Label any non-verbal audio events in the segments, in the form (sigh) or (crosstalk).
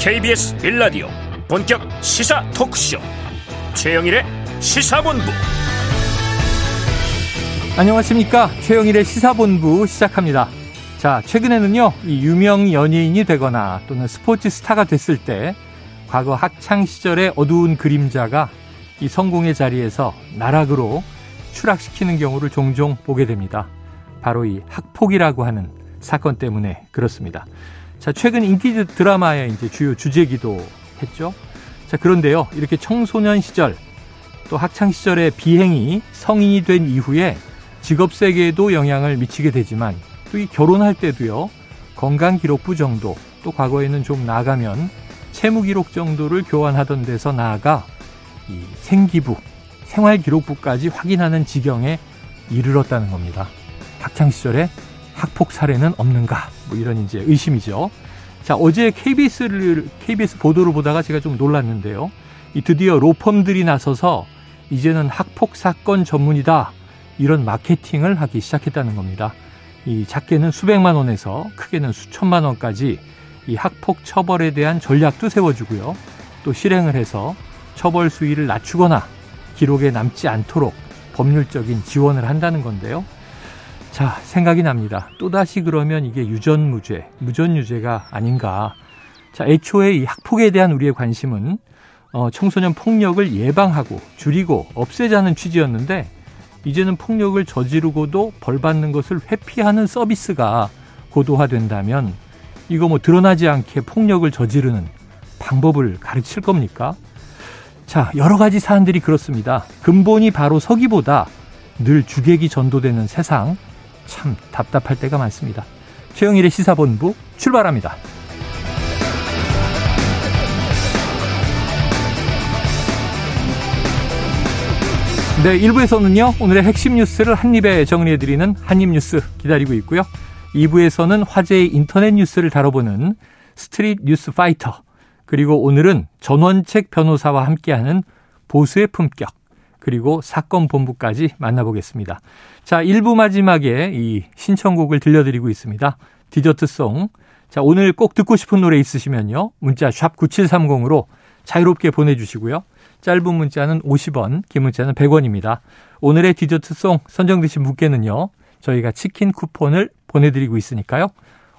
KBS 빌라디오 본격 시사 토크쇼. 최영일의 시사본부. 안녕하십니까? 최영일의 시사본부 시작합니다. 자 최근에는요 이 유명 연예인이 되거나 또는 스포츠 스타가 됐을 때 과거 학창 시절의 어두운 그림자가 이 성공의 자리에서 나락으로 추락시키는 경우를 종종 보게 됩니다. 바로 이 학폭이라고 하는 사건 때문에 그렇습니다. 자, 최근 인기 드라마의 이제 주요 주제기도 했죠. 자, 그런데요. 이렇게 청소년 시절 또 학창 시절의 비행이 성인이 된 이후에 직업 세계에도 영향을 미치게 되지만 또 이 결혼할 때도요. 건강 기록부 정도 또 과거에는 좀 나아가면 채무 기록 정도를 교환하던 데서 나아가 이 생기부, 생활 기록부까지 확인하는 지경에 이르렀다는 겁니다. 학창 시절에 학폭 사례는 없는가? 뭐 이런 이제 의심이죠. 자, 어제 KBS를, KBS 보도를 보다가 제가 좀 놀랐는데요. 이 드디어 로펌들이 나서서 이제는 학폭 사건 전문이다. 이런 마케팅을 하기 시작했다는 겁니다. 이 작게는 수백만 원에서 크게는 수천만 원까지 이 학폭 처벌에 대한 전략도 세워주고요. 또 실행을 해서 처벌 수위를 낮추거나 기록에 남지 않도록 법률적인 지원을 한다는 건데요. 자, 생각이 납니다. 또다시 그러면 이게 유전무죄, 무전유죄가 아닌가. 자, 애초에 이 학폭에 대한 우리의 관심은 어, 청소년 폭력을 예방하고 줄이고 없애자는 취지였는데 이제는 폭력을 저지르고도 벌 받는 것을 회피하는 서비스가 고도화된다면 이거 뭐 드러나지 않게 폭력을 저지르는 방법을 가르칠 겁니까? 자, 여러 가지 사안들이 그렇습니다. 근본이 바로 서기보다 늘 주객이 전도되는 세상 참 답답할 때가 많습니다. 최영일의 시사본부 출발합니다. 네, 1부에서는요, 오늘의 핵심 뉴스를 한입에 정리해드리는 한입뉴스 기다리고 있고요. 2부에서는 화제의 인터넷 뉴스를 다뤄보는 Street News Fighter, 그리고 오늘은 전원책 변호사와 함께하는 보수의 품격, 그리고 사건 본부까지 만나보겠습니다. 자, 1부 마지막에 이 신청곡을 들려드리고 있습니다. 디저트song. 자, 오늘 꼭 듣고 싶은 노래 있으시면요. 문자 샵 9730으로 자유롭게 보내주시고요. 짧은 문자는 50원, 긴 문자는 100원입니다. 오늘의 디저트송 선정되신 분께는요. 저희가 치킨 쿠폰을 보내드리고 있으니까요.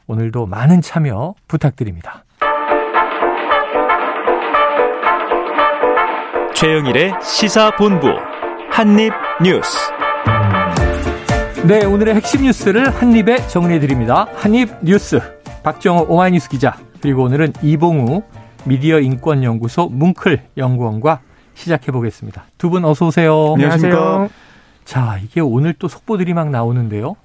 오늘도 많은 참여 부탁드립니다. 최영일의 시사본부 한입뉴스. 네, 오늘의 핵심 뉴스를 한입에 정리해 드립니다. 한입뉴스. 박정호 오마이뉴스 기자, 그리고 오늘은 이봉우 미디어 인권연구소 뭉클 연구원과 시작해 보겠습니다. 두 분 어서 오세요. 안녕하세요. 자, 이게 오늘 또 속보들이 막 나오는데요.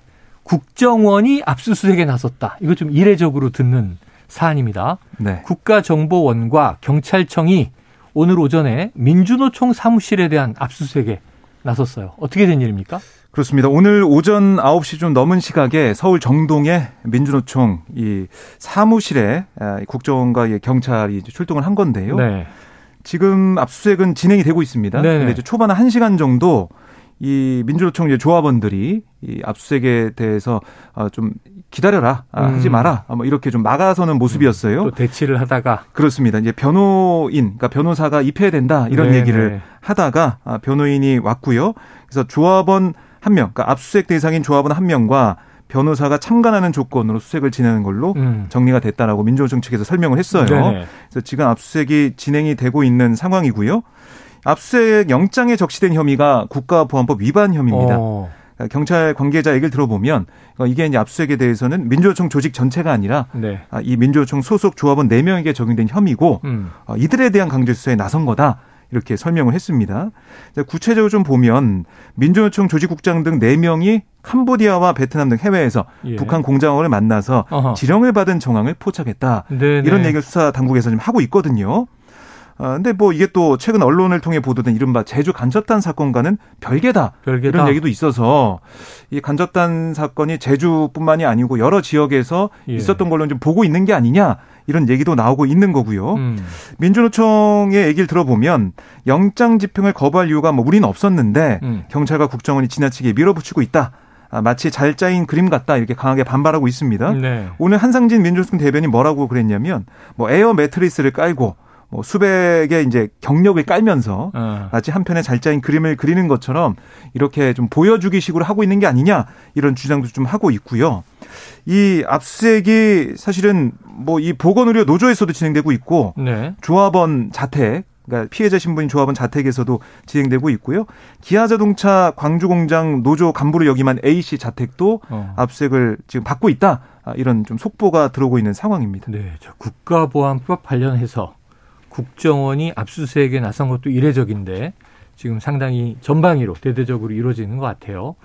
국정원이 압수수색에 나섰다. 이거 좀 이례적으로 듣는 사안입니다. 네. 국가정보원과 경찰청이 오늘 오전에 민주노총 사무실에 대한 압수수색에 나섰어요. 어떻게 된 일입니까? 그렇습니다. 오늘 오전 9시 좀 넘은 시각에 서울 정동의 민주노총 이 사무실에 국정원과 경찰이 출동을 한 건데요. 네. 지금 압수수색은 진행이 되고 있습니다. 네. 근데 이제 초반 1시간 정도 이 민주노총 이제 조합원들이 이 압수수색에 대해서 좀 기다려라 아, 음. 하지 마라 아, 뭐 이렇게 좀 막아서는 모습이었어요. 또 대치를 하다가 그렇습니다. 이제 변호인 그러니까 변호사가 입혀야 된다 이런 네네. 얘기를 하다가 아, 변호인이 왔고요. 그래서 조합원 한 명, 그러니까 압수수색 대상인 조합원 한 명과 변호사가 참관하는 조건으로 수색을 진행하는 걸로 음. 정리가 됐다라고 민주노총 측에서 설명을 했어요. 네네. 그래서 지금 압수수색이 진행이 되고 있는 상황이고요. 압수수색 영장에 적시된 혐의가 국가보안법 위반 혐의입니다. 어. 경찰 관계자 얘기를 들어보면 이게 이제 압수수색에 대해서는 민주노총 조직 전체가 아니라 네. 아, 이 민주노총 소속 조합원 4명에게 적용된 혐의고 음. 어, 이들에 대한 강제 수사에 나선 거다. 이렇게 설명을 했습니다. 구체적으로 좀 보면 민주노총 조직국장 등 4명이 캄보디아와 베트남 등 해외에서 예. 북한 공장원을 만나서 어허. 지령을 받은 정황을 포착했다. 네네. 이런 얘기를 수사 당국에서 좀 하고 있거든요. 아, 근데 뭐 이게 또 최근 언론을 통해 보도된 이른바 제주 간접단 사건과는 별개다. 별개다. 이런 얘기도 있어서 이 간접단 사건이 제주뿐만이 아니고 여러 지역에서 예. 있었던 걸로 좀 보고 있는 게 아니냐. 이런 얘기도 나오고 있는 거고요. 음. 민주노총의 얘기를 들어보면 영장 집행을 거부할 이유가 뭐 우리는 없었는데 음. 경찰과 국정원이 지나치게 밀어붙이고 있다. 아, 마치 잘 짜인 그림 같다 이렇게 강하게 반발하고 있습니다. 네. 오늘 한상진 민주노총 대변인 뭐라고 그랬냐면 뭐 에어 매트리스를 깔고 뭐 수백의 이제 경력을 깔면서 어. 마치 한편에 잘 짜인 그림을 그리는 것처럼 이렇게 좀 보여주기 식으로 하고 있는 게 아니냐 이런 주장도 좀 하고 있고요. 이 압수수색이 사실은 뭐 이 보건의료 노조에서도 진행되고 있고 네. 조합원 자택 그러니까 피해자 신부인 조합원 자택에서도 진행되고 있고요. 기아자동차 광주공장 노조 간부를 역임한 A 씨 자택도 어. 압수색을 지금 받고 있다. 아, 이런 좀 속보가 들어오고 있는 상황입니다. 네. 저 국가보안법 관련해서 국정원이 압수수색에 나선 것도 이례적인데 지금 상당히 전방위로 대대적으로 이루어지는 것 같아요.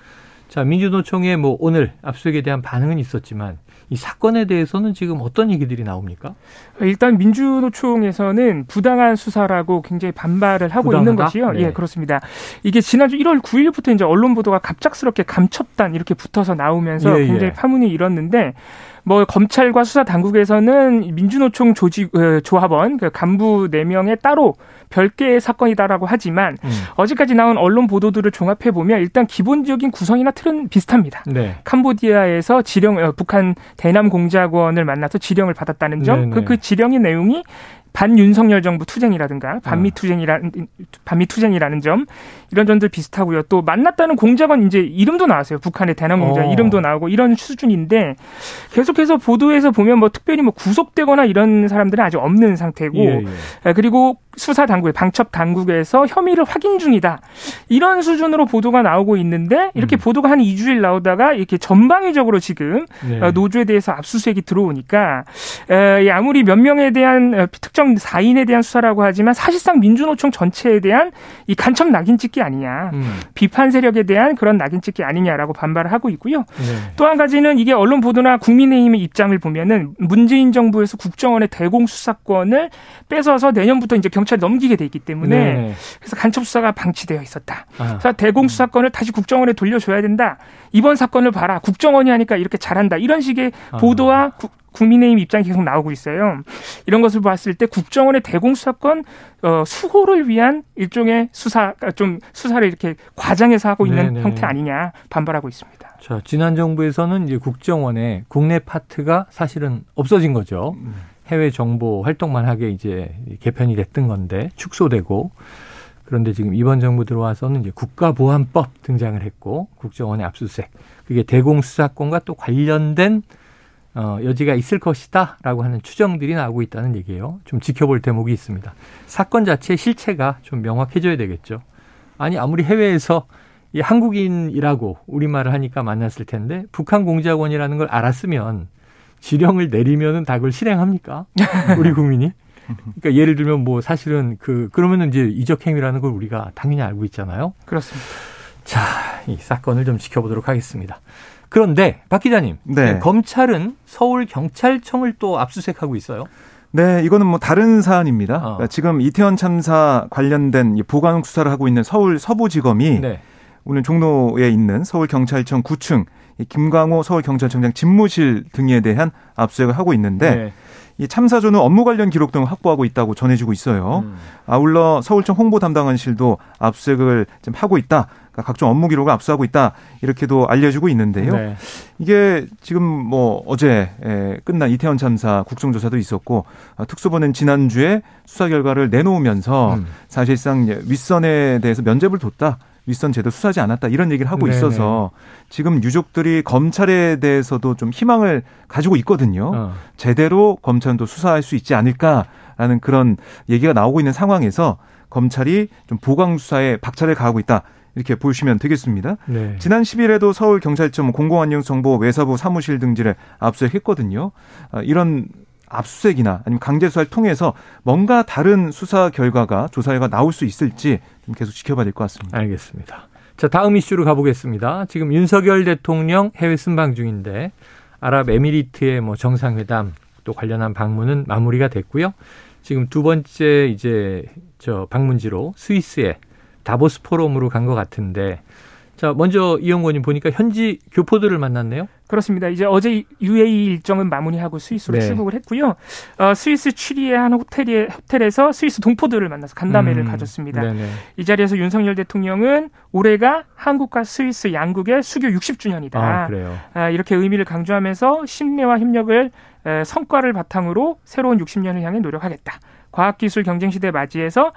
자, 민주노총의 뭐 오늘 압수수색에 대한 반응은 있었지만 이 사건에 대해서는 지금 어떤 얘기들이 나옵니까? 일단 민주노총에서는 부당한 수사라고 굉장히 반발을 하고 부당하다? 있는 것이요. 네. 예, 그렇습니다. 이게 지난주 1월 9일부터 이제 언론 보도가 갑작스럽게 감첩단 이렇게 붙어서 나오면서 예, 예. 굉장히 파문이 일었는데 뭐 검찰과 수사 당국에서는 민주노총 조직 어, 조합원 그 간부 4명에 따로 별개의 사건이다라고 하지만 음. 어제까지 나온 언론 보도들을 종합해 보면 일단 기본적인 구성이나 틀은 비슷합니다. 네. 캄보디아에서 지령 어, 북한 대남 공작원을 만나서 지령을 받았다는 점, 네네. 그, 그 지령의 내용이 반윤석열 정부 투쟁이라든가 반미 아. 투쟁이라는 반미 투쟁이라는 점 이런 점들 비슷하고요. 또 만났다는 공작원 이제 이름도 나왔어요. 북한의 대남 공작 어. 이름도 나오고 이런 수준인데 계속해서 보도에서 보면 뭐 특별히 뭐 구속되거나 이런 사람들은 아직 없는 상태고 예, 예. 에, 그리고 수사 당국의 방첩 당국에서 혐의를 확인 중이다. 이런 수준으로 보도가 나오고 있는데 이렇게 음. 보도가 한 2주일 나오다가 이렇게 전방위적으로 지금 네. 어, 노조에 대해서 압수수색이 들어오니까 아무리 몇 명에 대한 어, 특정 사인에 대한 수사라고 하지만 사실상 민주노총 전체에 대한 이 간첩 낙인 찍기 아니냐. 음. 비판 세력에 대한 그런 낙인 찍기 아니냐라고 반발을 하고 있고요. 네. 또한 가지는 이게 언론 보도나 국민의힘의 입장을 보면은 문재인 정부에서 국정원의 대공 수사권을 뺏어서 내년부터 이제 경찰 넘기게 돼 있기 때문에 네. 그래서 간첩 수사가 방치되어 있었다. 아. 그래서 대공 수사권을 다시 국정원에 돌려줘야 된다. 이번 사건을 봐라. 국정원이 하니까 이렇게 잘한다. 이런 식의 아. 보도와 구- 국민의힘 입장이 계속 나오고 있어요. 이런 것을 봤을 때 국정원의 대공 수사권 어, 수호를 위한 일종의 수사 좀 수사를 이렇게 과장해서 하고 있는 네네. 형태 아니냐 반발하고 있습니다. 자, 지난 정부에서는 이제 국정원의 국내 파트가 사실은 없어진 거죠. 해외 정보 활동만 하게 이제 개편이 됐던 건데 축소되고 그런데 지금 이번 정부 들어와서는 이제 국가보안법 등장을 했고 국정원의 압수수색 그게 대공수사권과 또 관련된 어, 여지가 있을 것이다라고 하는 추정들이 나오고 있다는 얘기예요. 좀 지켜볼 대목이 있습니다. 사건 자체의 실체가 좀 명확해져야 되겠죠. 아니 아무리 해외에서 이 한국인이라고 우리말을 하니까 만났을 텐데 북한 공작원이라는 걸 알았으면 지령을 내리면은 다 그걸 실행합니까? (laughs) 우리 국민이? 그러니까 예를 들면 뭐 사실은 그 그러면은 이제 이적 행위라는 걸 우리가 당연히 알고 있잖아요. 그렇습니다. 자, 이 사건을 좀 지켜보도록 하겠습니다. 그런데 박 기자님, 네. 검찰은 서울 경찰청을 또 압수수색하고 있어요. 네, 이거는 뭐 다른 사안입니다. 어. 그러니까 지금 이태원 참사 관련된 이 보강 수사를 하고 있는 서울 서부지검이 네. 오늘 종로에 있는 서울경찰청 9층 이 김광호 서울경찰청장 집무실 등에 대한 압수수색을 하고 있는데 네. 이 참사 전후 업무 관련 기록 등을 확보하고 있다고 전해지고 있어요. 음. 아울러 서울청 홍보 담당관실도 압수수색을 좀 하고 있다. 그러니까 각종 업무 기록을 압수하고 있다. 이렇게도 알려지고 있는데요. 네. 이게 지금 뭐 어제 에, 끝난 이태원 참사 국정조사도 있었고 아, 특수본은 지난주에 수사 결과를 내놓으면서 음. 사실상 윗선에 대해서 면죄부를 뒀다. 윗선 제도 수사하지 않았다 이런 얘기를 하고 네네. 있어서 지금 유족들이 검찰에 대해서도 좀 희망을 가지고 있거든요. 어. 제대로 검찰은 또 수사할 수 있지 않을까라는 그런 얘기가 나오고 있는 상황에서 검찰이 좀 보강 수사에 박차를 가하고 있다. 이렇게 보시면 되겠습니다. 네. 지난 10일에도 서울경찰청 공공안전정보 외사부 사무실 등지를 압수했거든요. 아, 이런 압수수색이나 아니면 강제수사를 통해서 뭔가 다른 수사 결과가 조사 결과 나올 수 있을지 좀 계속 지켜봐야 될 것 같습니다. 알겠습니다. 자, 다음 이슈로 가보겠습니다. 지금 윤석열 대통령 해외 순방 중인데 아랍에미리트의 뭐 정상회담 또 관련한 방문은 마무리가 됐고요. 지금 두 번째 이제 저 방문지로 스위스의 다보스 포럼으로 간 것 같은데 자, 먼저 이영권님 보니까 현지 교포들을 만났네요. 그렇습니다. 이제 어제 UAE 일정은 마무리하고 스위스로 네. 출국을 했고요. 어, 스위스 취리의 한 호텔에, 호텔에서 스위스 동포들을 만나서 간담회를 음, 가졌습니다. 네네. 이 자리에서 윤석열 대통령은 올해가 한국과 스위스 양국의 수교 60주년이다. 아, 그래요. 아, 이렇게 의미를 강조하면서 신뢰와 협력을 에, 성과를 바탕으로 새로운 60년을 향해 노력하겠다. 과학기술 경쟁시대 맞이해서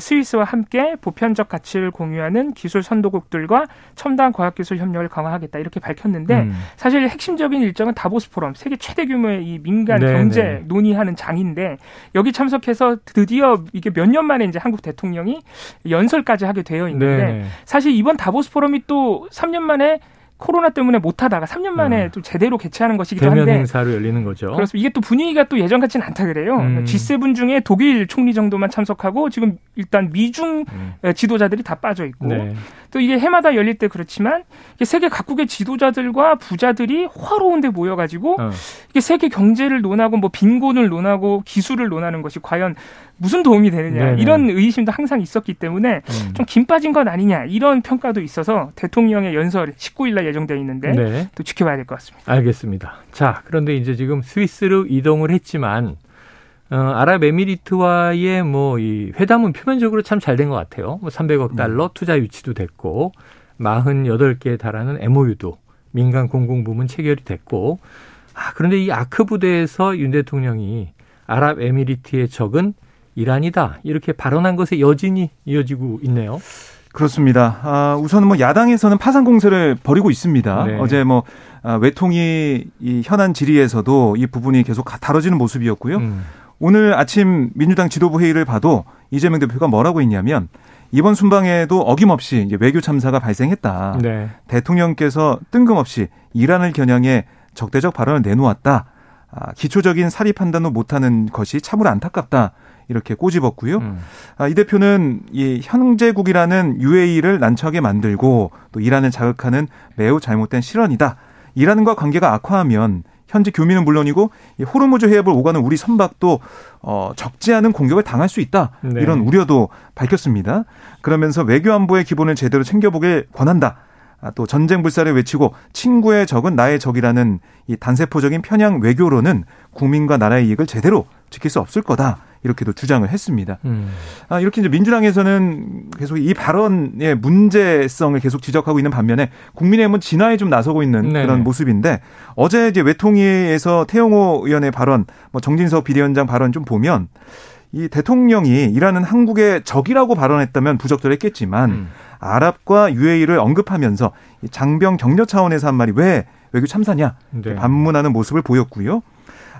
스위스와 함께 보편적 가치를 공유하는 기술 선도국들과 첨단 과학기술 협력을 강화하겠다 이렇게 밝혔는데 음. 사실 핵심적인 일정은 다보스 포럼 세계 최대 규모의 이 민간 네네. 경제 네. 논의하는 장인데 여기 참석해서 드디어 이게 몇 년 만에 이제 한국 대통령이 연설까지 하게 되어 있는데 네네. 사실 이번 다보스 포럼이 또 3년 만에 코로나 때문에 못하다가 3년 만에 음. 또 제대로 개최하는 것이기도 한데 행사로 열리는 거죠. 그렇습니다. 이게 또 분위기가 또 예전 같지는 않다 그래요. 음. G7 중에 독일 총리 정도만 참석하고 지금 일단 미중 음. 지도자들이 다 빠져 있고 네. 또 이게 해마다 열릴 때 그렇지만 이게 세계 각국의 지도자들과 부자들이 화로운데 모여가지고 어. 이게 세계 경제를 논하고 뭐 빈곤을 논하고 기술을 논하는 것이 과연 무슨 도움이 되느냐 네네. 이런 의심도 항상 있었기 때문에 음. 좀김 빠진 것 아니냐 이런 평가도 있어서 대통령의 연설 19일날 예정되어 있는데 네. 또 지켜봐야 될 것 같습니다. 알겠습니다. 자 그런데 이제 지금 스위스로 이동을 했지만 어, 아랍에미리트와의 뭐 이 회담은 표면적으로 참 잘 된 것 같아요. 뭐 300억 달러 투자 유치도 됐고 48개에 달하는 MOU도 민간 공공 부문 체결이 됐고 아 그런데 이 아크 부대에서 윤 대통령이 아랍에미리트의 적은 이란이다 이렇게 발언한 것의 여진이 이어지고 있네요. 그렇습니다. 아, 우선은 뭐 야당에서는 파상 공세를 벌이고 있습니다. 네. 어제 뭐 아, 외통위 이 현안 질의에서도 이 부분이 계속 다뤄지는 모습이었고요. 음. 오늘 아침 민주당 지도부 회의를 봐도 이재명 대표가 뭐라고 했냐면 이번 순방에도 어김없이 이제 외교 참사가 발생했다. 네. 대통령께서 뜬금없이 이란을 겨냥해 적대적 발언을 내놓았다. 아, 기초적인 사리 판단도 못하는 것이 참으로 안타깝다. 이렇게 꼬집었고요. 음. 아, 이 대표는 이 형제국이라는 UAE를 난처하게 만들고 또 이란을 자극하는 매우 잘못된 실언이다. 이란과 관계가 악화하면 현지 교민은 물론이고 이 호르무즈 해협을 오가는 우리 선박도 어 적지 않은 공격을 당할 수 있다. 네. 이런 우려도 밝혔습니다. 그러면서 외교 안보의 기본을 제대로 챙겨보길 권한다. 아, 또 전쟁 불사를 외치고 친구의 적은 나의 적이라는 이 단세포적인 편향 외교로는 국민과 나라의 이익을 제대로 지킬 수 없을 거다. 이렇게도 주장을 했습니다. 음. 아, 이렇게 이제 민주당에서는 계속 이 발언의 문제성을 계속 지적하고 있는 반면에 국민의힘은 진화에 좀 나서고 있는 네 그런 모습인데 어제 이제 외통위에서 태영호 의원의 발언, 뭐 정진석 비대위원장 발언 좀 보면 이 대통령이 이라는 한국의 적이라고 발언했다면 부적절했겠지만 음. 아랍과 UAE를 언급하면서 장병 격려 차원에서 한 말이 왜 외교 참사냐 네. 반문하는 모습을 보였고요.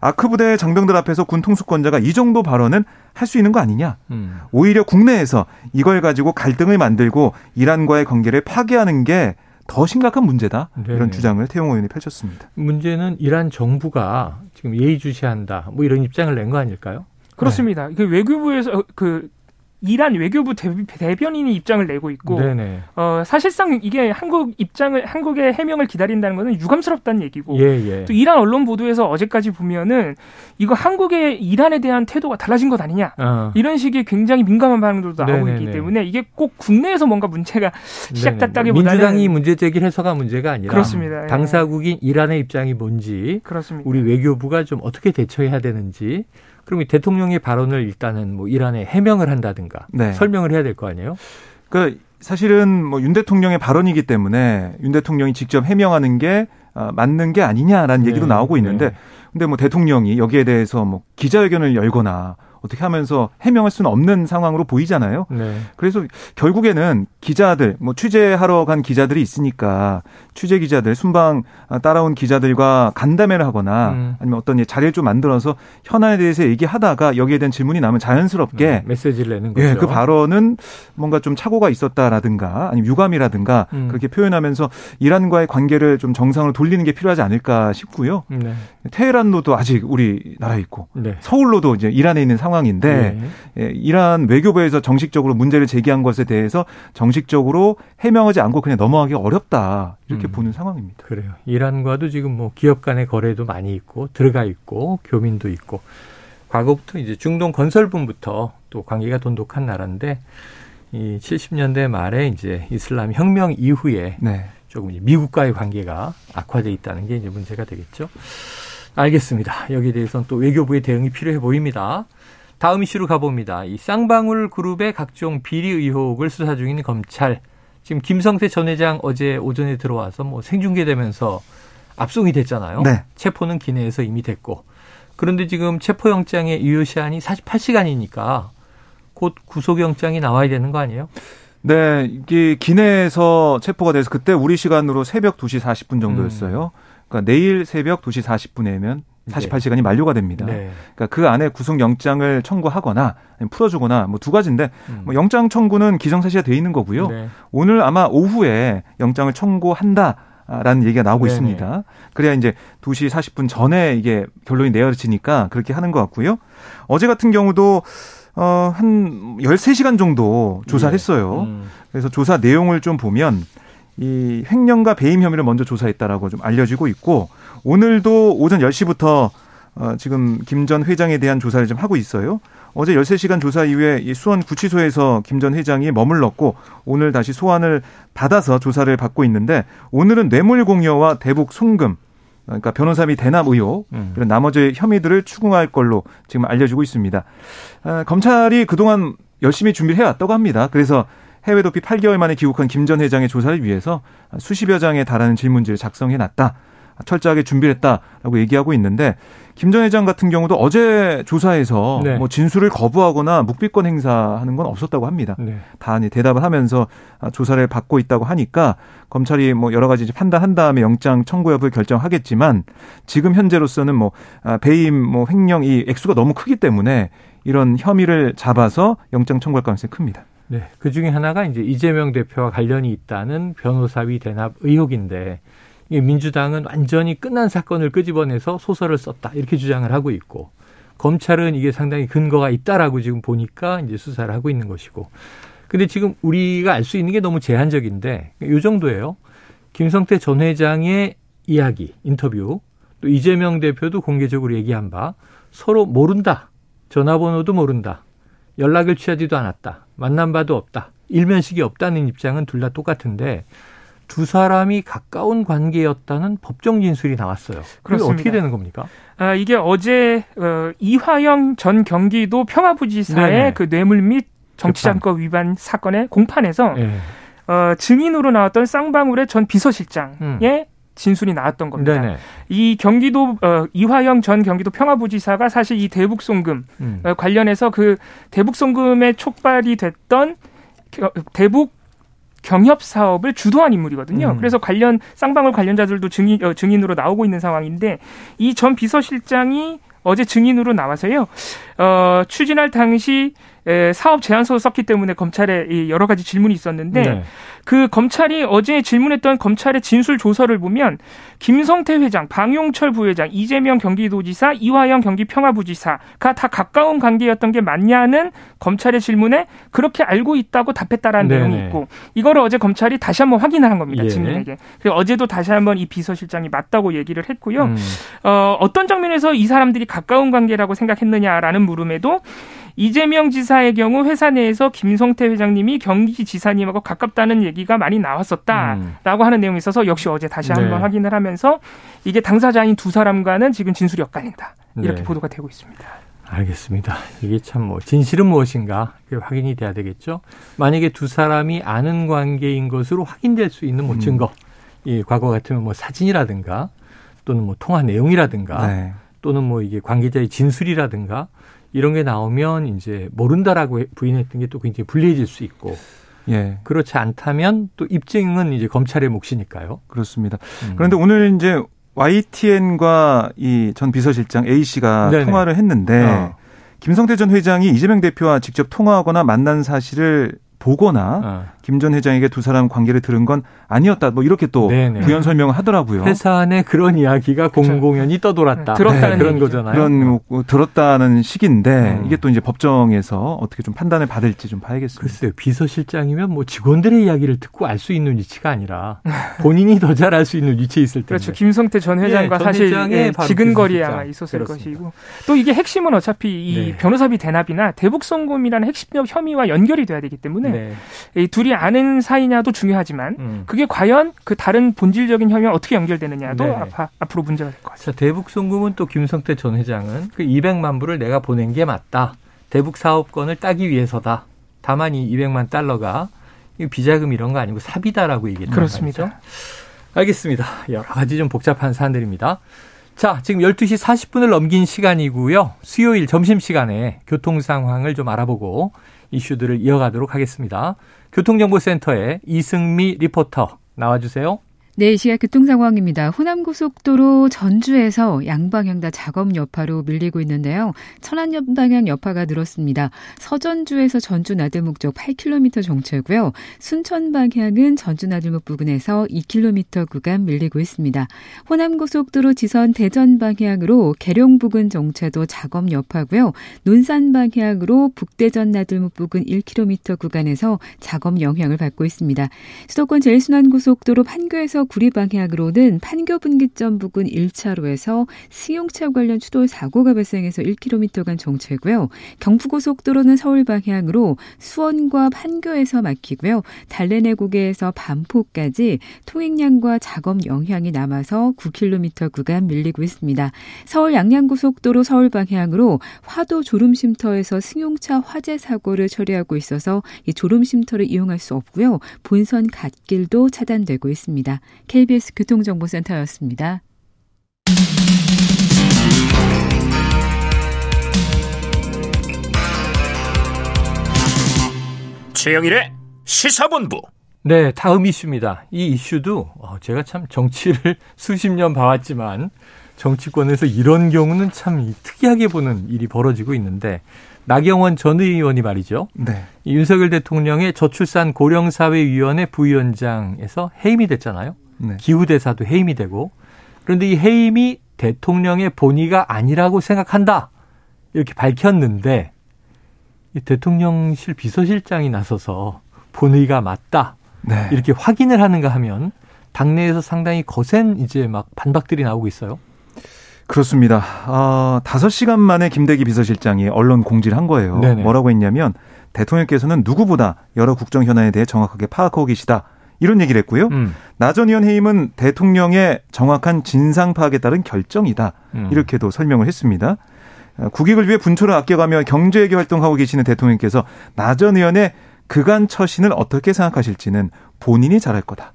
아크 부대 장병들 앞에서 군 통수권자가 이 정도 발언은 할 수 있는 거 아니냐. 음. 오히려 국내에서 이걸 가지고 갈등을 만들고 이란과의 관계를 파괴하는 게 더 심각한 문제다. 네 이런 주장을 태용 의원이 펼쳤습니다. 문제는 이란 정부가 지금 예의주시한다. 뭐 이런 입장을 낸 거 아닐까요? 그렇습니다. 네. 그 외교부에서 그 이란 외교부 대변인이 입장을 내고 있고 네네. 어, 사실상 이게 한국 입장을 한국의 해명을 기다린다는 것은 유감스럽다는 얘기고 예, 예. 또 이란 언론 보도에서 어제까지 보면은 이거 한국의 이란에 대한 태도가 달라진 것 아니냐 어. 이런 식의 굉장히 민감한 반응도 나오고 네네네. 있기 때문에 이게 꼭 국내에서 뭔가 문제가 시작됐다기보다는 민주당이 문제 제기를 해서가 문제가 아니라 그렇습니다. 예. 당사국인 이란의 입장이 뭔지 그렇습니다. 우리 외교부가 좀 어떻게 대처해야 되는지 그럼 대통령의 발언을 일단은 뭐 이란에 해명을 한다든가 네. 설명을 해야 될 거 아니에요? 그 사실은 뭐 윤 대통령의 발언이기 때문에 윤 대통령이 직접 해명하는 게 어, 맞는 게 아니냐라는 네. 얘기도 나오고 있는데 네. 근데 뭐 대통령이 여기에 대해서 뭐 기자회견을 열거나 어떻게 하면서 해명할 수는 없는 상황으로 보이잖아요. 네. 그래서 결국에는 기자들, 뭐 취재하러 간 기자들이 있으니까 취재 기자들, 순방 따라온 기자들과 간담회를 하거나 음. 아니면 어떤 자리를 좀 만들어서 현안에 대해서 얘기하다가 여기에 대한 질문이 나면 자연스럽게 음, 메시지를 내는 거죠. 예, 그 발언은 뭔가 좀 착오가 있었다라든가 아니면 유감이라든가 음. 그렇게 표현하면서 이란과의 관계를 좀 정상으로 돌리는 게 필요하지 않을까 싶고요. 네. 테헤란로도 아직 우리나라에 있고 네. 서울로도 이제 이란에 있는 상황인데 네. 예, 이란 외교부에서 정식적으로 문제를 제기한 것에 대해서 정식적으로 해명하지 않고 그냥 넘어가기 어렵다 이렇게 음. 보는 상황입니다. 그래요. 이란과도 지금 뭐 기업 간의 거래도 많이 있고 들어가 있고 교민도 있고 과거부터 이제 중동 건설분부터 또 관계가 돈독한 나라인데 이 70년대 말에 이제 이슬람 혁명 이후에 네. 조금 미국과의 관계가 악화돼 있다는 게 이제 문제가 되겠죠. 알겠습니다. 여기에 대해서는 또 외교부의 대응이 필요해 보입니다. 다음 이슈로 가봅니다. 이 쌍방울 그룹의 각종 비리 의혹을 수사 중인 검찰. 지금 김성태 전 회장 어제 오전에 들어와서 뭐 생중계되면서 압송이 됐잖아요. 네. 체포는 기내에서 이미 됐고. 그런데 지금 체포영장의 유효시한이 48시간이니까 곧 구속영장이 나와야 되는 거 아니에요? 네, 이게 기내에서 체포가 돼서 그때 우리 시간으로 새벽 2시 40분 정도였어요. 음. 그러니까 내일 새벽 2시 40분에면 48시간이 만료가 됩니다. 네. 그러니까 그 안에 구속 영장을 청구하거나 풀어주거나 뭐 두 가지인데 음. 뭐 영장 청구는 기정사실화 돼 있는 거고요. 네. 오늘 아마 오후에 영장을 청구한다. 라는 얘기가 나오고 네네. 있습니다. 그래야 이제 2시 40분 전에 이게 결론이 내려지니까 그렇게 하는 것 같고요. 어제 같은 경우도 어, 한 13시간 정도 조사를 네. 했어요. 음. 그래서 조사 내용을 좀 보면 이 횡령과 배임 혐의를 먼저 조사했다라고 좀 알려지고 있고 오늘도 오전 10시부터 어, 지금 김 전 회장에 대한 조사를 좀 하고 있어요. 어제 13시간 조사 이후에 이 수원 구치소에서 김 전 회장이 머물렀고 오늘 다시 소환을 받아서 조사를 받고 있는데 오늘은 뇌물 공여와 대북 송금 그러니까 변호사 및 대납 의혹 음. 이런 나머지 혐의들을 추궁할 걸로 지금 알려지고 있습니다. 아, 검찰이 그동안 열심히 준비를 해왔다고 합니다. 그래서 해외 도피 8개월 만에 귀국한 김 전 회장의 조사를 위해서 수십여 장에 달하는 질문지를 작성해 놨다. 철저하게 준비를 했다라고 얘기하고 있는데 김 전 회장 같은 경우도 어제 조사에서 네. 뭐 진술을 거부하거나 묵비권 행사하는 건 없었다고 합니다. 네. 다 대답을 하면서 조사를 받고 있다고 하니까 검찰이 뭐 여러 가지 판단한 다음에 영장 청구 여부를 결정하겠지만 지금 현재로서는 뭐 아, 배임 뭐 횡령 이 액수가 너무 크기 때문에 이런 혐의를 잡아서 영장 청구할 가능성이 큽니다. 네. 그 중에 하나가 이제 이재명 대표와 관련이 있다는 변호사비 대납 의혹인데 민주당은 완전히 끝난 사건을 끄집어내서 소설을 썼다 이렇게 주장을 하고 있고 검찰은 이게 상당히 근거가 있다라고 지금 보니까 이제 수사를 하고 있는 것이고 근데 지금 우리가 알 수 있는 게 너무 제한적인데 요 정도예요. 김성태 전 회장의 이야기, 인터뷰, 또 이재명 대표도 공개적으로 얘기한 바 서로 모른다. 전화번호도 모른다. 연락을 취하지도 않았다. 만난 바도 없다. 일면식이 없다는 입장은 둘 다 똑같은데 두 사람이 가까운 관계였다는 법정 진술이 나왔어요. 그게 어떻게 되는 겁니까? 아, 이게 어제 어, 이화영 전 경기도 평화부지사의 네네. 그 뇌물 및 정치자금법 위반 사건의 공판에서 네. 어, 증인으로 나왔던 쌍방울의 전 비서실장의 음. 진술이 나왔던 겁니다. 네네. 이 경기도 어, 이화영 전 경기도 평화부지사가 사실 이 대북송금 음. 어, 관련해서 그 대북송금에 촉발이 됐던 대북 경협 사업을 주도한 인물이거든요. 음. 그래서 관련 쌍방울 관련자들도 증인 어, 증인으로 나오고 있는 상황인데 이 전 비서실장이 어제 증인으로 나와서요. 어, 추진할 당시 에, 사업 제안서를 썼기 때문에 검찰에 이 여러 가지 질문이 있었는데 네. 그 검찰이 어제 질문했던 검찰의 진술 조서를 보면 김성태 회장, 방용철 부회장, 이재명 경기도지사, 이화영 경기평화부지사가 다 가까운 관계였던 게 맞냐는 검찰의 질문에 그렇게 알고 있다고 답했다라는 네네. 내용이 있고 이거를 어제 검찰이 다시 한번 확인을 한 겁니다. 예. 증인에게. 그리고 어제도 다시 한번 이 비서실장이 맞다고 얘기를 했고요. 음. 어, 어떤 장면에서 이 사람들이 가까운 관계라고 생각했느냐라는 물음에도 이재명 지사의 경우 회사 내에서 김성태 회장님이 경기지사님하고 가깝다는 얘기가 많이 나왔었다라고 음. 하는 내용이 있어서 역시 어제 다시 한번 네. 확인을 하면서 이게 당사자인 두 사람과는 지금 진술이 엇갈린다 이렇게 네. 보도가 되고 있습니다. 알겠습니다. 이게 참 뭐 진실은 무엇인가 확인이 돼야 되겠죠. 만약에 두 사람이 아는 관계인 것으로 확인될 수 있는 뭐 음. 증거, 이 과거 같으면 뭐 사진이라든가 또는 뭐 통화 내용이라든가 네. 또는 뭐 이게 관계자의 진술이라든가 이런 게 나오면 이제 모른다라고 부인했던 게 또 굉장히 불리해질 수 있고 예. 그렇지 않다면 또 입증은 이제 검찰의 몫이니까요. 그렇습니다. 음. 그런데 오늘 이제 YTN과 이 전 비서실장 A 씨가 네네. 통화를 했는데 어. 김성태 전 회장이 이재명 대표와 직접 통화하거나 만난 사실을 보거나 어. 김 전 회장에게 두 사람 관계를 들은 건 아니었다. 뭐 이렇게 또 네네. 부연 설명을 하더라고요. 회사 내 그런 이야기가 공공연히 떠돌았다. 네, 들었다는 네. 그런 거잖아요. 그런 뭐 들었다는 식인데 음. 이게 또 이제 법정에서 어떻게 좀 판단을 받을지 좀 봐야겠습니다. 글쎄요. 비서실장이면 뭐 직원들의 이야기를 듣고 알 수 있는 위치가 아니라 (laughs) 본인이 더 잘 알 수 있는 위치에 있을 텐데. 그렇죠. 김성태 전 회장과 예, 사실 예, 지근거리에 아마 있었을 그렇습니다. 것이고 또 이게 핵심은 어차피 이 네. 변호사비 대납이나 대북 송금이라는 핵심적 혐의와 연결이 돼야 되기 때문에 네. 이 둘이 아는 사이냐도 중요하지만 음. 그게 과연 그 다른 본질적인 혐의와 어떻게 연결되느냐도 네. 앞, 앞으로 문제가 될 것 같습니다. 대북 송금은 또 김성태 전 회장은 그 200만 불을 내가 보낸 게 맞다. 대북 사업권을 따기 위해서다. 다만 이 200만 달러가 비자금 이런 거 아니고 사비다라고 얘기했던 그렇습니다. 말이죠. 알겠습니다. 여러 가지 좀 복잡한 사안들입니다. 자, 지금 12시 40분을 넘긴 시간이고요. 수요일 점심시간에 교통 상황을 좀 알아보고 이슈들을 이어가도록 하겠습니다. 교통정보센터의 이승미 리포터 나와주세요. 네, 이 시각 교통 상황입니다. 호남고속도로 전주에서 양방향 다 작업 여파로 밀리고 있는데요. 천안 방향 여파가 늘었습니다. 서전주에서 전주 나들목 쪽 8km 정체고요. 순천 방향은 전주 나들목 부근에서 2km 구간 밀리고 있습니다. 호남고속도로 지선 대전 방향으로 계룡 부근 정체도 작업 여파고요. 논산 방향으로 북대전 나들목 부근 1km 구간에서 작업 영향을 받고 있습니다. 수도권 제일순환고속도로 판교에서 구리 방향으로는 판교 분기점 부근 1차로에서 승용차 관련 추돌 사고가 발생해서 1km간 정체고요. 경부고속도로는 서울 방향으로 수원과 판교에서 막히고요. 달래내 고개에서 반포까지 통행량과 작업 영향이 남아서 9km 구간 밀리고 있습니다. 서울 양양고속도로 서울 방향으로 화도 졸음쉼터에서 승용차 화재 사고를 처리하고 있어서 이 졸음쉼터를 이용할 수 없고요. 본선 갓길도 차단되고 있습니다. KBS 교통정보센터였습니다. 최영일의 시사본부. 네, 다음 이슈입니다. 이 이슈도 어, 제가 참 정치를 (laughs) 수십 년 봐왔지만 정치권에서 이런 경우는 참 특이하게 보는 일이 벌어지고 있는데 나경원 전 의원이 말이죠. 네. 윤석열 대통령의 저출산 고령사회위원회 부위원장에서 해임이 됐잖아요. 네. 기후대사도 해임이 되고 그런데 이 해임이 대통령의 본의가 아니라고 생각한다 이렇게 밝혔는데 이 대통령실 비서실장이 나서서 본의가 맞다 네. 이렇게 확인을 하는가 하면 당내에서 상당히 거센 이제 막 반박들이 나오고 있어요. 그렇습니다. 어, 5시간 만에 김대기 비서실장이 언론 공지를 한 거예요. 네네. 뭐라고 했냐면 대통령께서는 누구보다 여러 국정 현안에 대해 정확하게 파악하고 계시다. 이런 얘기를 했고요. 음. 나전 의원 해임은 대통령의 정확한 진상 파악에 따른 결정이다. 음. 이렇게도 설명을 했습니다. 어, 국익을 위해 분초를 아껴가며 경제외교 활동하고 계시는 대통령께서 나전 의원의 그간 처신을 어떻게 생각하실지는 본인이 잘할 거다.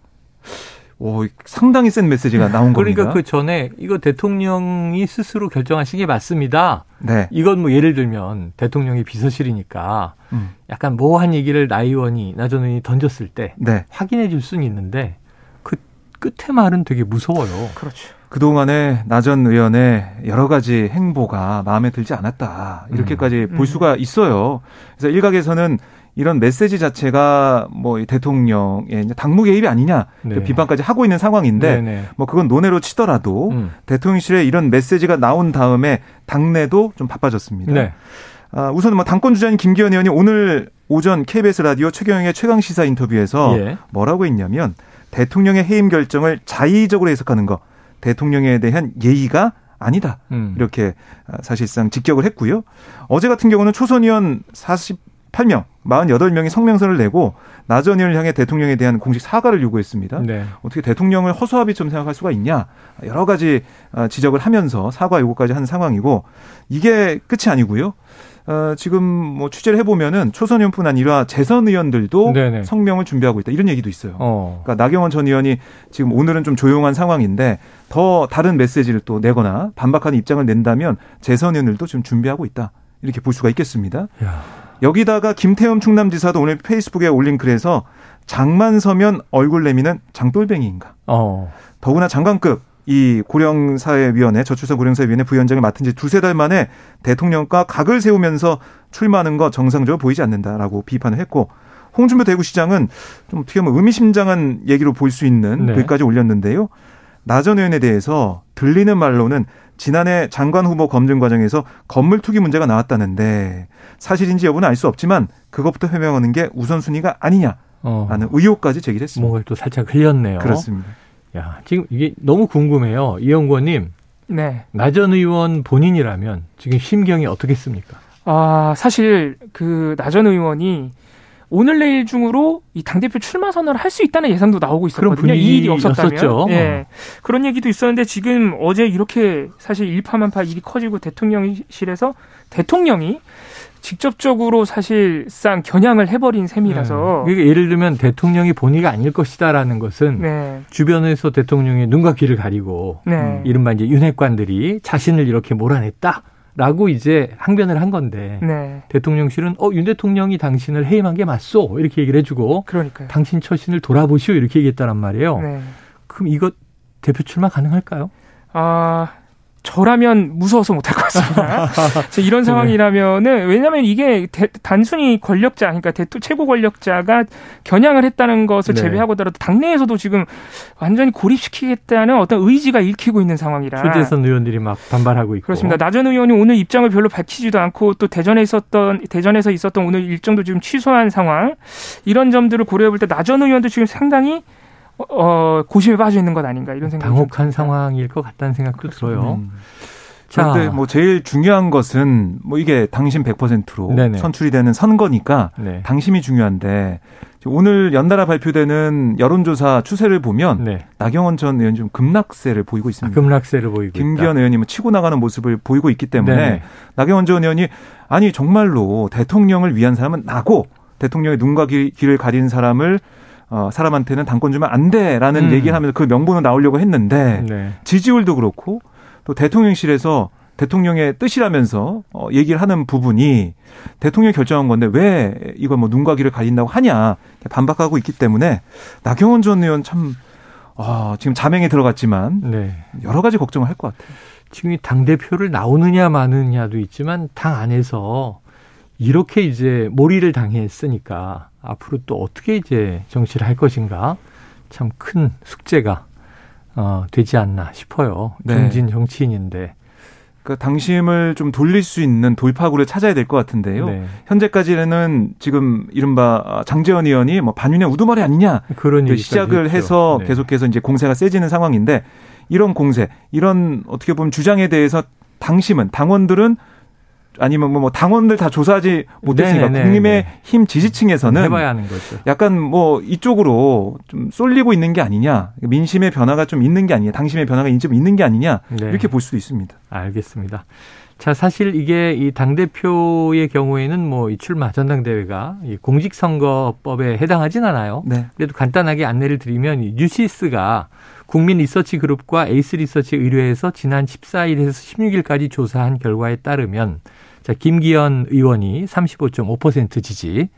오, 상당히 센 메시지가 나온 그러니까 겁니다. 그러니까 그 전에 이거 대통령이 스스로 결정하신 게 맞습니다. 네. 이건 뭐 예를 들면 대통령이 비서실이니까 음. 약간 모호한 얘기를 나 의원이 나 전 의원이 던졌을 때 네. 확인해 줄 수는 있는데 그 끝에 말은 되게 무서워요. 그렇죠. 그동안에 나전 의원의 여러 가지 행보가 마음에 들지 않았다. 이렇게까지 음. 볼 수가 있어요. 그래서 일각에서는 이런 메시지 자체가 뭐 대통령의 당무 개입이 아니냐 네. 비판까지 하고 있는 상황인데 네네. 네. 뭐 그건 논외로 치더라도 음. 대통령실에 이런 메시지가 나온 다음에 당내도 좀 바빠졌습니다. 네. 아, 우선 뭐 당권 주자인 김기현 의원이 오늘 오전 KBS 라디오 최경영의 최강 시사 인터뷰에서 예. 뭐라고 했냐면 대통령의 해임 결정을 자의적으로 해석하는 거 대통령에 대한 예의가 아니다. 음. 이렇게 사실상 직격을 했고요. 어제 같은 경우는 초선 의원 40 8명, 48명이 성명서를 내고 나전 의원을 향해 대통령에 대한 공식 사과를 요구했습니다. 네. 어떻게 대통령을 허수아비처럼 생각할 수가 있냐? 여러 가지 어, 지적을 하면서 사과 요구까지 한 상황이고 이게 끝이 아니고요. 어, 지금 뭐 취재를 해보면은 초선 의원뿐 아니라 재선 의원들도 네네. 성명을 준비하고 있다 이런 얘기도 있어요. 어. 그러니까 나경원 전 의원이 지금 오늘은 좀 조용한 상황인데 더 다른 메시지를 또 내거나 반박하는 입장을 낸다면 재선 의원들도 지금 준비하고 있다 이렇게 볼 수가 있겠습니다. 야. 여기다가 김태흠 충남지사도 오늘 페이스북에 올린 글에서 장만 서면 얼굴 내미는 장돌뱅이인가. 어. 더구나 장관급 이 고령사회위원회 저출산 고령사회위원회 부위원장을 맡은 지 두세 달 만에 대통령과 각을 세우면서 출마하는 거 정상적으로 보이지 않는다라고 비판을 했고 홍준표 대구시장은 좀 어떻게 보면 의미심장한 얘기로 볼 수 있는 네. 글까지 올렸는데요. 나 전 의원에 대해서 들리는 말로는 지난해 장관 후보 검증 과정에서 건물 투기 문제가 나왔다는데 사실인지 여부는 알 수 없지만 그것부터 해명하는 게 우선순위가 아니냐라는 어. 의혹까지 제기했습니다. 목을 또 살짝 흘렸네요. 그렇습니다. 야, 지금 이게 너무 궁금해요. 이영권님. 네. 나전 의원 본인이라면 지금 심경이 어떻겠습니까? 아, 사실 그 나전 의원이 오늘 내일 중으로 이 당대표 출마 선언을 할 수 있다는 예상도 나오고 있었거든요. 이 일이 없었다면. 예. 그런 얘기도 있었는데 지금 어제 이렇게 사실 일파만파 일이 커지고 대통령실에서 대통령이 직접적으로 사실상 겨냥을 해버린 셈이라서. 네. 예를 들면 대통령이 본의가 아닐 것이다라는 것은 네. 주변에서 대통령의 눈과 귀를 가리고 네. 이른바 이제 윤핵관들이 자신을 이렇게 몰아냈다. 라고 이제 항변을 한 건데 네. 대통령실은 어 윤 대통령이 당신을 해임한 게 맞소 이렇게 얘기를 해주고 그러니까요. 당신 처신을 돌아보시오 이렇게 얘기했다란 말이에요. 네. 그럼 이거 대표 출마 가능할까요? 아 저라면 무서워서 못할 것 같습니다. (laughs) 이런 상황이라면은 왜냐하면 이게 대, 단순히 권력자, 그러니까 대토 최고 권력자가 겨냥을 했다는 것을 네. 제외하고더라도 당내에서도 지금 완전히 고립시키겠다는 어떤 의지가 읽히고 있는 상황이라. 초대선 의원들이 막 반발하고 있고. 그렇습니다. 나전 의원이 오늘 입장을 별로 밝히지도 않고 또 대전에 있었던 대전에서 있었던 오늘 일정도 지금 취소한 상황. 이런 점들을 고려해볼 때 나전 의원도 지금 상당히 어, 고심에 빠져 있는 것 아닌가 이런 생각이 당혹한 상황일 것 같다는 생각도 그렇습니다. 들어요. 음. 그런데 뭐 제일 중요한 것은 뭐 이게 당신 100%로 네네. 선출이 되는 선거니까 네. 당심이 중요한데 오늘 연달아 발표되는 여론조사 추세를 보면 네. 나경원 전 의원 좀 급락세를 보이고 있습니다. 아, 급락세를 보이고 김기현 의원님은 치고 나가는 모습을 보이고 있기 때문에 네 나경원 전 의원이 아니 정말로 대통령을 위한 사람은 나고 대통령의 눈과 귀, 를 가린 사람을 어, 사람한테는 당권 주면 안 돼라는 음. 얘기를 하면서 그 명분을 나오려고 했는데 네. 지지율도 그렇고 또 대통령실에서 대통령의 뜻이라면서 어, 얘기를 하는 부분이 대통령이 결정한 건데 왜 이걸 뭐 눈과 귀를 가린다고 하냐 반박하고 있기 때문에 나경원 전 의원 참 어, 지금 자맹에 들어갔지만 네. 여러 가지 걱정을 할 것 같아요. 지금 당 대표를 나오느냐 마느냐도 있지만 당 안에서 이렇게 이제 몰이를 당했으니까 앞으로 또 어떻게 이제 정치를 할 것인가 참 큰 숙제가 어, 되지 않나 싶어요. 네. 중진 정치인인데. 그 당심을 좀 돌릴 수 있는 돌파구를 찾아야 될 것 같은데요. 네. 현재까지는 지금 이른바 장재원 의원이 뭐 반윤의 우두머리 아니냐 그런 시작을 했죠. 해서 네. 계속해서 이제 공세가 세지는 상황인데 이런 공세, 이런 어떻게 보면 주장에 대해서 당심은 당원들은 아니면 뭐, 뭐 당원들 다 조사하지 못했으니까 네네네. 국민의 힘 지지층에서는 해봐야 하는 거죠. 약간 뭐 이쪽으로 좀 쏠리고 있는 게 아니냐, 민심의 변화가 좀 있는 게 아니냐, 당심의 변화가 좀 있는 게 아니냐 네. 이렇게 볼 수도 있습니다. 알겠습니다. 자, 사실 이게 이 당대표의 경우에는 뭐 이 출마 전당대회가 이 공직선거법에 해당하진 않아요. 네. 그래도 간단하게 안내를 드리면 이 뉴시스가 국민 리서치 그룹과 에이스 리서치 의뢰해서 지난 14일에서 16일까지 조사한 결과에 따르면 자, 김기현 의원이 35.5% 지지,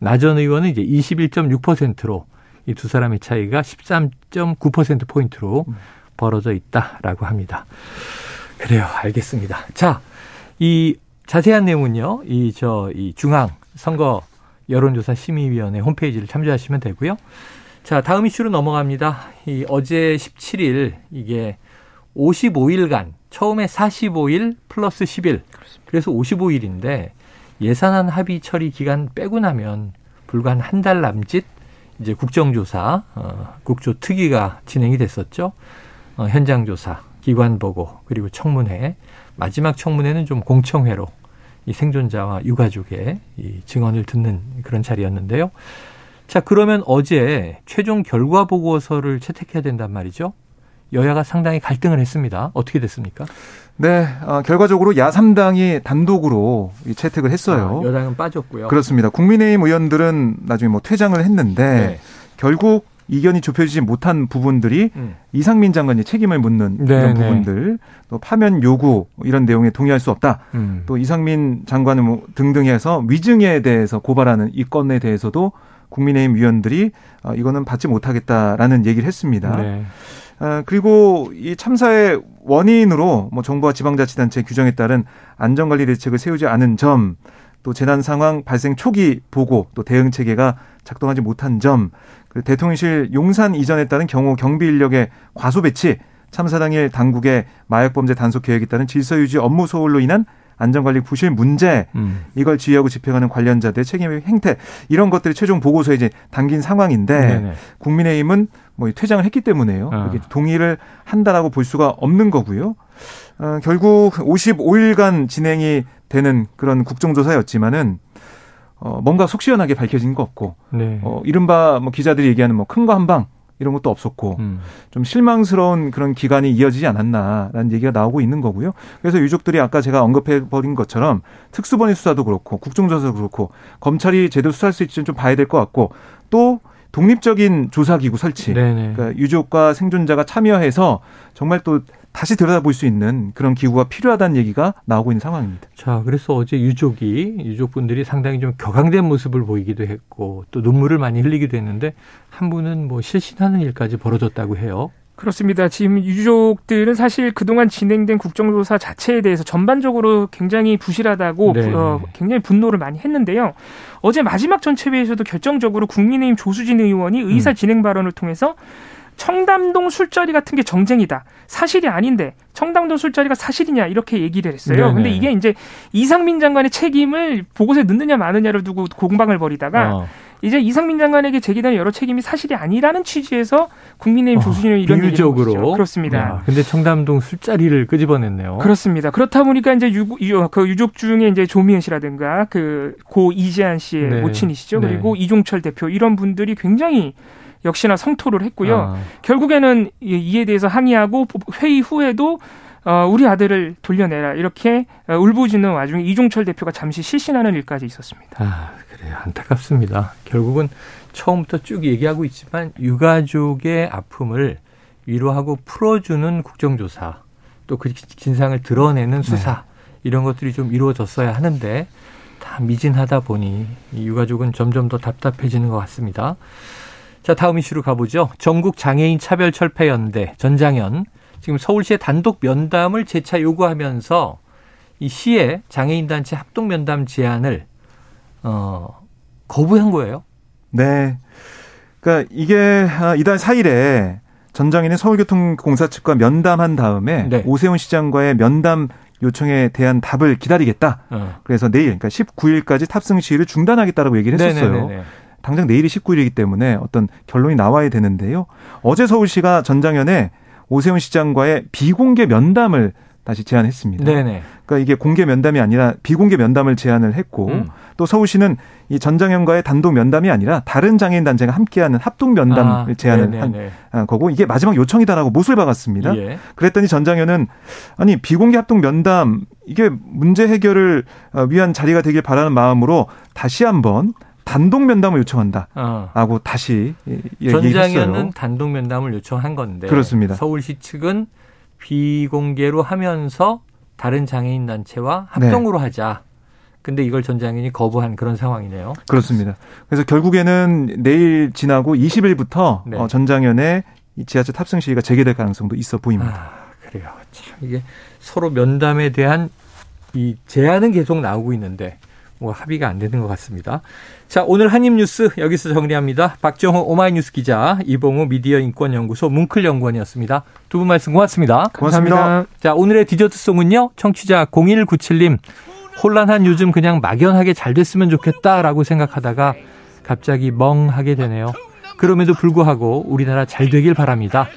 나 전 의원은 이제 21.6%로 이 두 사람의 차이가 13.9% 포인트로 벌어져 있다라고 합니다. 그래요. 알겠습니다. 자, 이 자세한 내용은요. 이 저이 중앙 선거 여론조사 심의위원회 홈페이지를 참조하시면 되고요. 자, 다음 이슈로 넘어갑니다. 이 어제 17일 이게 55일간 처음에 45일 플러스 10일 그래서 55일인데 예산안 합의 처리 기간 빼고 나면 불과 한 달 남짓 이제 국정조사 어, 국조 특위가 진행이 됐었죠. 어, 현장 조사, 기관 보고 그리고 청문회 마지막 청문회는 좀 공청회로 이 생존자와 유가족의 이 증언을 듣는 그런 자리였는데요. 자, 그러면 어제 최종 결과 보고서를 채택해야 된단 말이죠. 여야가 상당히 갈등을 했습니다. 어떻게 됐습니까? 네, 어, 결과적으로 야 3당이 단독으로 채택을 했어요. 아, 여당은 빠졌고요. 그렇습니다. 국민의힘 의원들은 나중에 뭐 퇴장을 했는데 네. 결국 이견이 좁혀지지 못한 부분들이 음. 이상민 장관이 책임을 묻는 네, 이런 네. 부분들, 또 파면 요구 이런 내용에 동의할 수 없다. 음. 또 이상민 장관을 뭐 등등 해서 위증에 대해서 고발하는 이 건에 대해서도 국민의힘 위원들이 어, 이거는 받지 못하겠다라는 얘기를 했습니다. 네. 어, 그리고 이 참사의 원인으로 뭐 정부와 지방자치단체 규정에 따른 안전관리 대책을 세우지 않은 점, 또 재난 상황 발생 초기 보고 또 대응 체계가 작동하지 못한 점, 그리고 대통령실 용산 이전에 따른 경호 경비 인력의 과소 배치, 참사 당일 당국의 마약 범죄 단속 계획에 따른 질서 유지 업무 소홀로 인한 안전관리 부실 문제 음. 이걸 지휘하고 집행하는 관련자들의 책임의 행태 이런 것들이 최종 보고서에 이제 담긴 상황인데 네네. 국민의힘은 뭐 퇴장을 했기 때문에요. 어. 이렇게 동의를 한다라고 볼 수가 없는 거고요. 어, 결국 55일간 진행이 되는 그런 국정조사였지만은 어, 뭔가 속 시원하게 밝혀진 거 없고, 네. 어, 이른바 뭐 기자들이 얘기하는 뭐 큰 거 한 방, 이런 것도 없었고 음. 좀 실망스러운 그런 기간이 이어지지 않았나라는 얘기가 나오고 있는 거고요. 그래서 유족들이 아까 제가 언급해 버린 것처럼 특수본의 수사도 그렇고 국정조사도 그렇고 검찰이 제대로 수사할 수 있지는 좀 봐야 될 것 같고 또 독립적인 조사기구 설치. 네네. 그러니까 유족과 생존자가 참여해서 정말 또 다시 들여다볼 수 있는 그런 기구가 필요하다는 얘기가 나오고 있는 상황입니다. 자, 그래서 어제 유족이 유족분들이 상당히 좀 격앙된 모습을 보이기도 했고 또 눈물을 많이 흘리기도 했는데 한 분은 뭐 실신하는 일까지 벌어졌다고 해요. 그렇습니다. 지금 유족들은 사실 그동안 진행된 국정조사 자체에 대해서 전반적으로 굉장히 부실하다고 네. 어, 굉장히 분노를 많이 했는데요. 어제 마지막 전체회에서도 결정적으로 국민의힘 조수진 의원이 의사 음. 진행 발언을 통해서 청담동 술자리 같은 게 정쟁이다. 사실이 아닌데 청담동 술자리가 사실이냐 이렇게 얘기를 했어요. 네네. 근데 이게 이제 이상민 장관의 책임을 보고서에 넣느냐 마느냐를 두고 공방을 벌이다가 어. 이제 이상민 장관에게 제기된 여러 책임이 사실이 아니라는 취지에서 국민의힘 어, 조수진을 이런 비유적으로 그렇습니다. 야, 근데 청담동 술자리를 끄집어냈네요. 그렇습니다. 그렇다 보니까 이제 유, 유, 그 유족 중에 이제 조미연 씨라든가 그 고 이재한 씨의 네. 모친이시죠. 네. 그리고 이종철 대표 이런 분들이 굉장히 역시나 성토를 했고요. 아. 결국에는 이에 대해서 항의하고 회의 후에도 어, 우리 아들을 돌려내라 이렇게 어, 울부짖는 와중에 이종철 대표가 잠시 실신하는 일까지 있었습니다. 아 그래요 안타깝습니다. 결국은 처음부터 쭉 얘기하고 있지만 유가족의 아픔을 위로하고 풀어주는 국정조사 또 그 진상을 드러내는 수사 네. 이런 것들이 좀 이루어졌어야 하는데 다 미진하다 보니 유가족은 점점 더 답답해지는 것 같습니다. 자, 다음 이슈로 가보죠. 전국 장애인 차별 철폐 연대 전장현 지금 서울시의 단독 면담을 재차 요구하면서 이 시의 장애인 단체 합동 면담 제안을 어 거부한 거예요. 네. 그러니까 이게 아, 이달 4일에 전장현이 서울교통공사 측과 면담한 다음에 네. 오세훈 시장과의 면담 요청에 대한 답을 기다리겠다. 어. 그래서 내일, 그러니까 19일까지 탑승 시위를 중단하겠다라고 얘기를 했었어요. 네네네네. 당장 내일이 19일이기 때문에 어떤 결론이 나와야 되는데요. 어제 서울시가 전장현에 오세훈 시장과의 비공개 면담을 다시 제안했습니다. 네네. 그러니까 이게 공개 면담이 아니라 비공개 면담을 제안을 했고 음. 또 서울시는 이 전장현과의 단독 면담이 아니라 다른 장애인 단체가 함께하는 합동 면담을 아, 제안을 네네네. 한 거고 이게 마지막 요청이다라고 못을 박았습니다. 예. 그랬더니 전장현은 아니 비공개 합동 면담 이게 문제 해결을 위한 자리가 되길 바라는 마음으로 다시 한번 단독 면담을 요청한다라고 어. 다시 얘기했어요. 전장현은 단독 면담을 요청한 건데 그렇습니다. 서울시 측은 비공개로 하면서 다른 장애인 단체와 합동으로 네. 하자. 근데 이걸 전장현이 거부한 그런 상황이네요. 그렇습니다. 그래서 결국에는 내일 지나고 20일부터 네. 어, 전장현의 지하철 탑승 시위가 재개될 가능성도 있어 보입니다. 아, 그래요. 참 이게 서로 면담에 대한 이 제안은 계속 나오고 있는데 뭐 합의가 안 되는 것 같습니다. 자, 오늘 한입뉴스 여기서 정리합니다. 박정호 오마이뉴스 기자, 이봉우 미디어 인권연구소 뭉클 연구원이었습니다. 두 분 말씀 고맙습니다. 고맙습니다. 감사합니다. 자, 오늘의 디저트송은요. 청취자 0197님. 혼란한 요즘 그냥 막연하게 잘 됐으면 좋겠다라고 생각하다가 갑자기 멍하게 되네요. 그럼에도 불구하고 우리나라 잘 되길 바랍니다.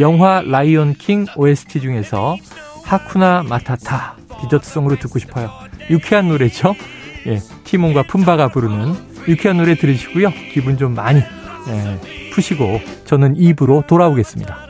영화 라이온 킹 OST 중에서 하쿠나 마타타 디저트송으로 듣고 싶어요. 유쾌한 노래죠. 예, 티몬과 품바가 부르는 유쾌한 노래 들으시고요. 기분 좀 많이 예, 푸시고 저는 입으로 돌아오겠습니다.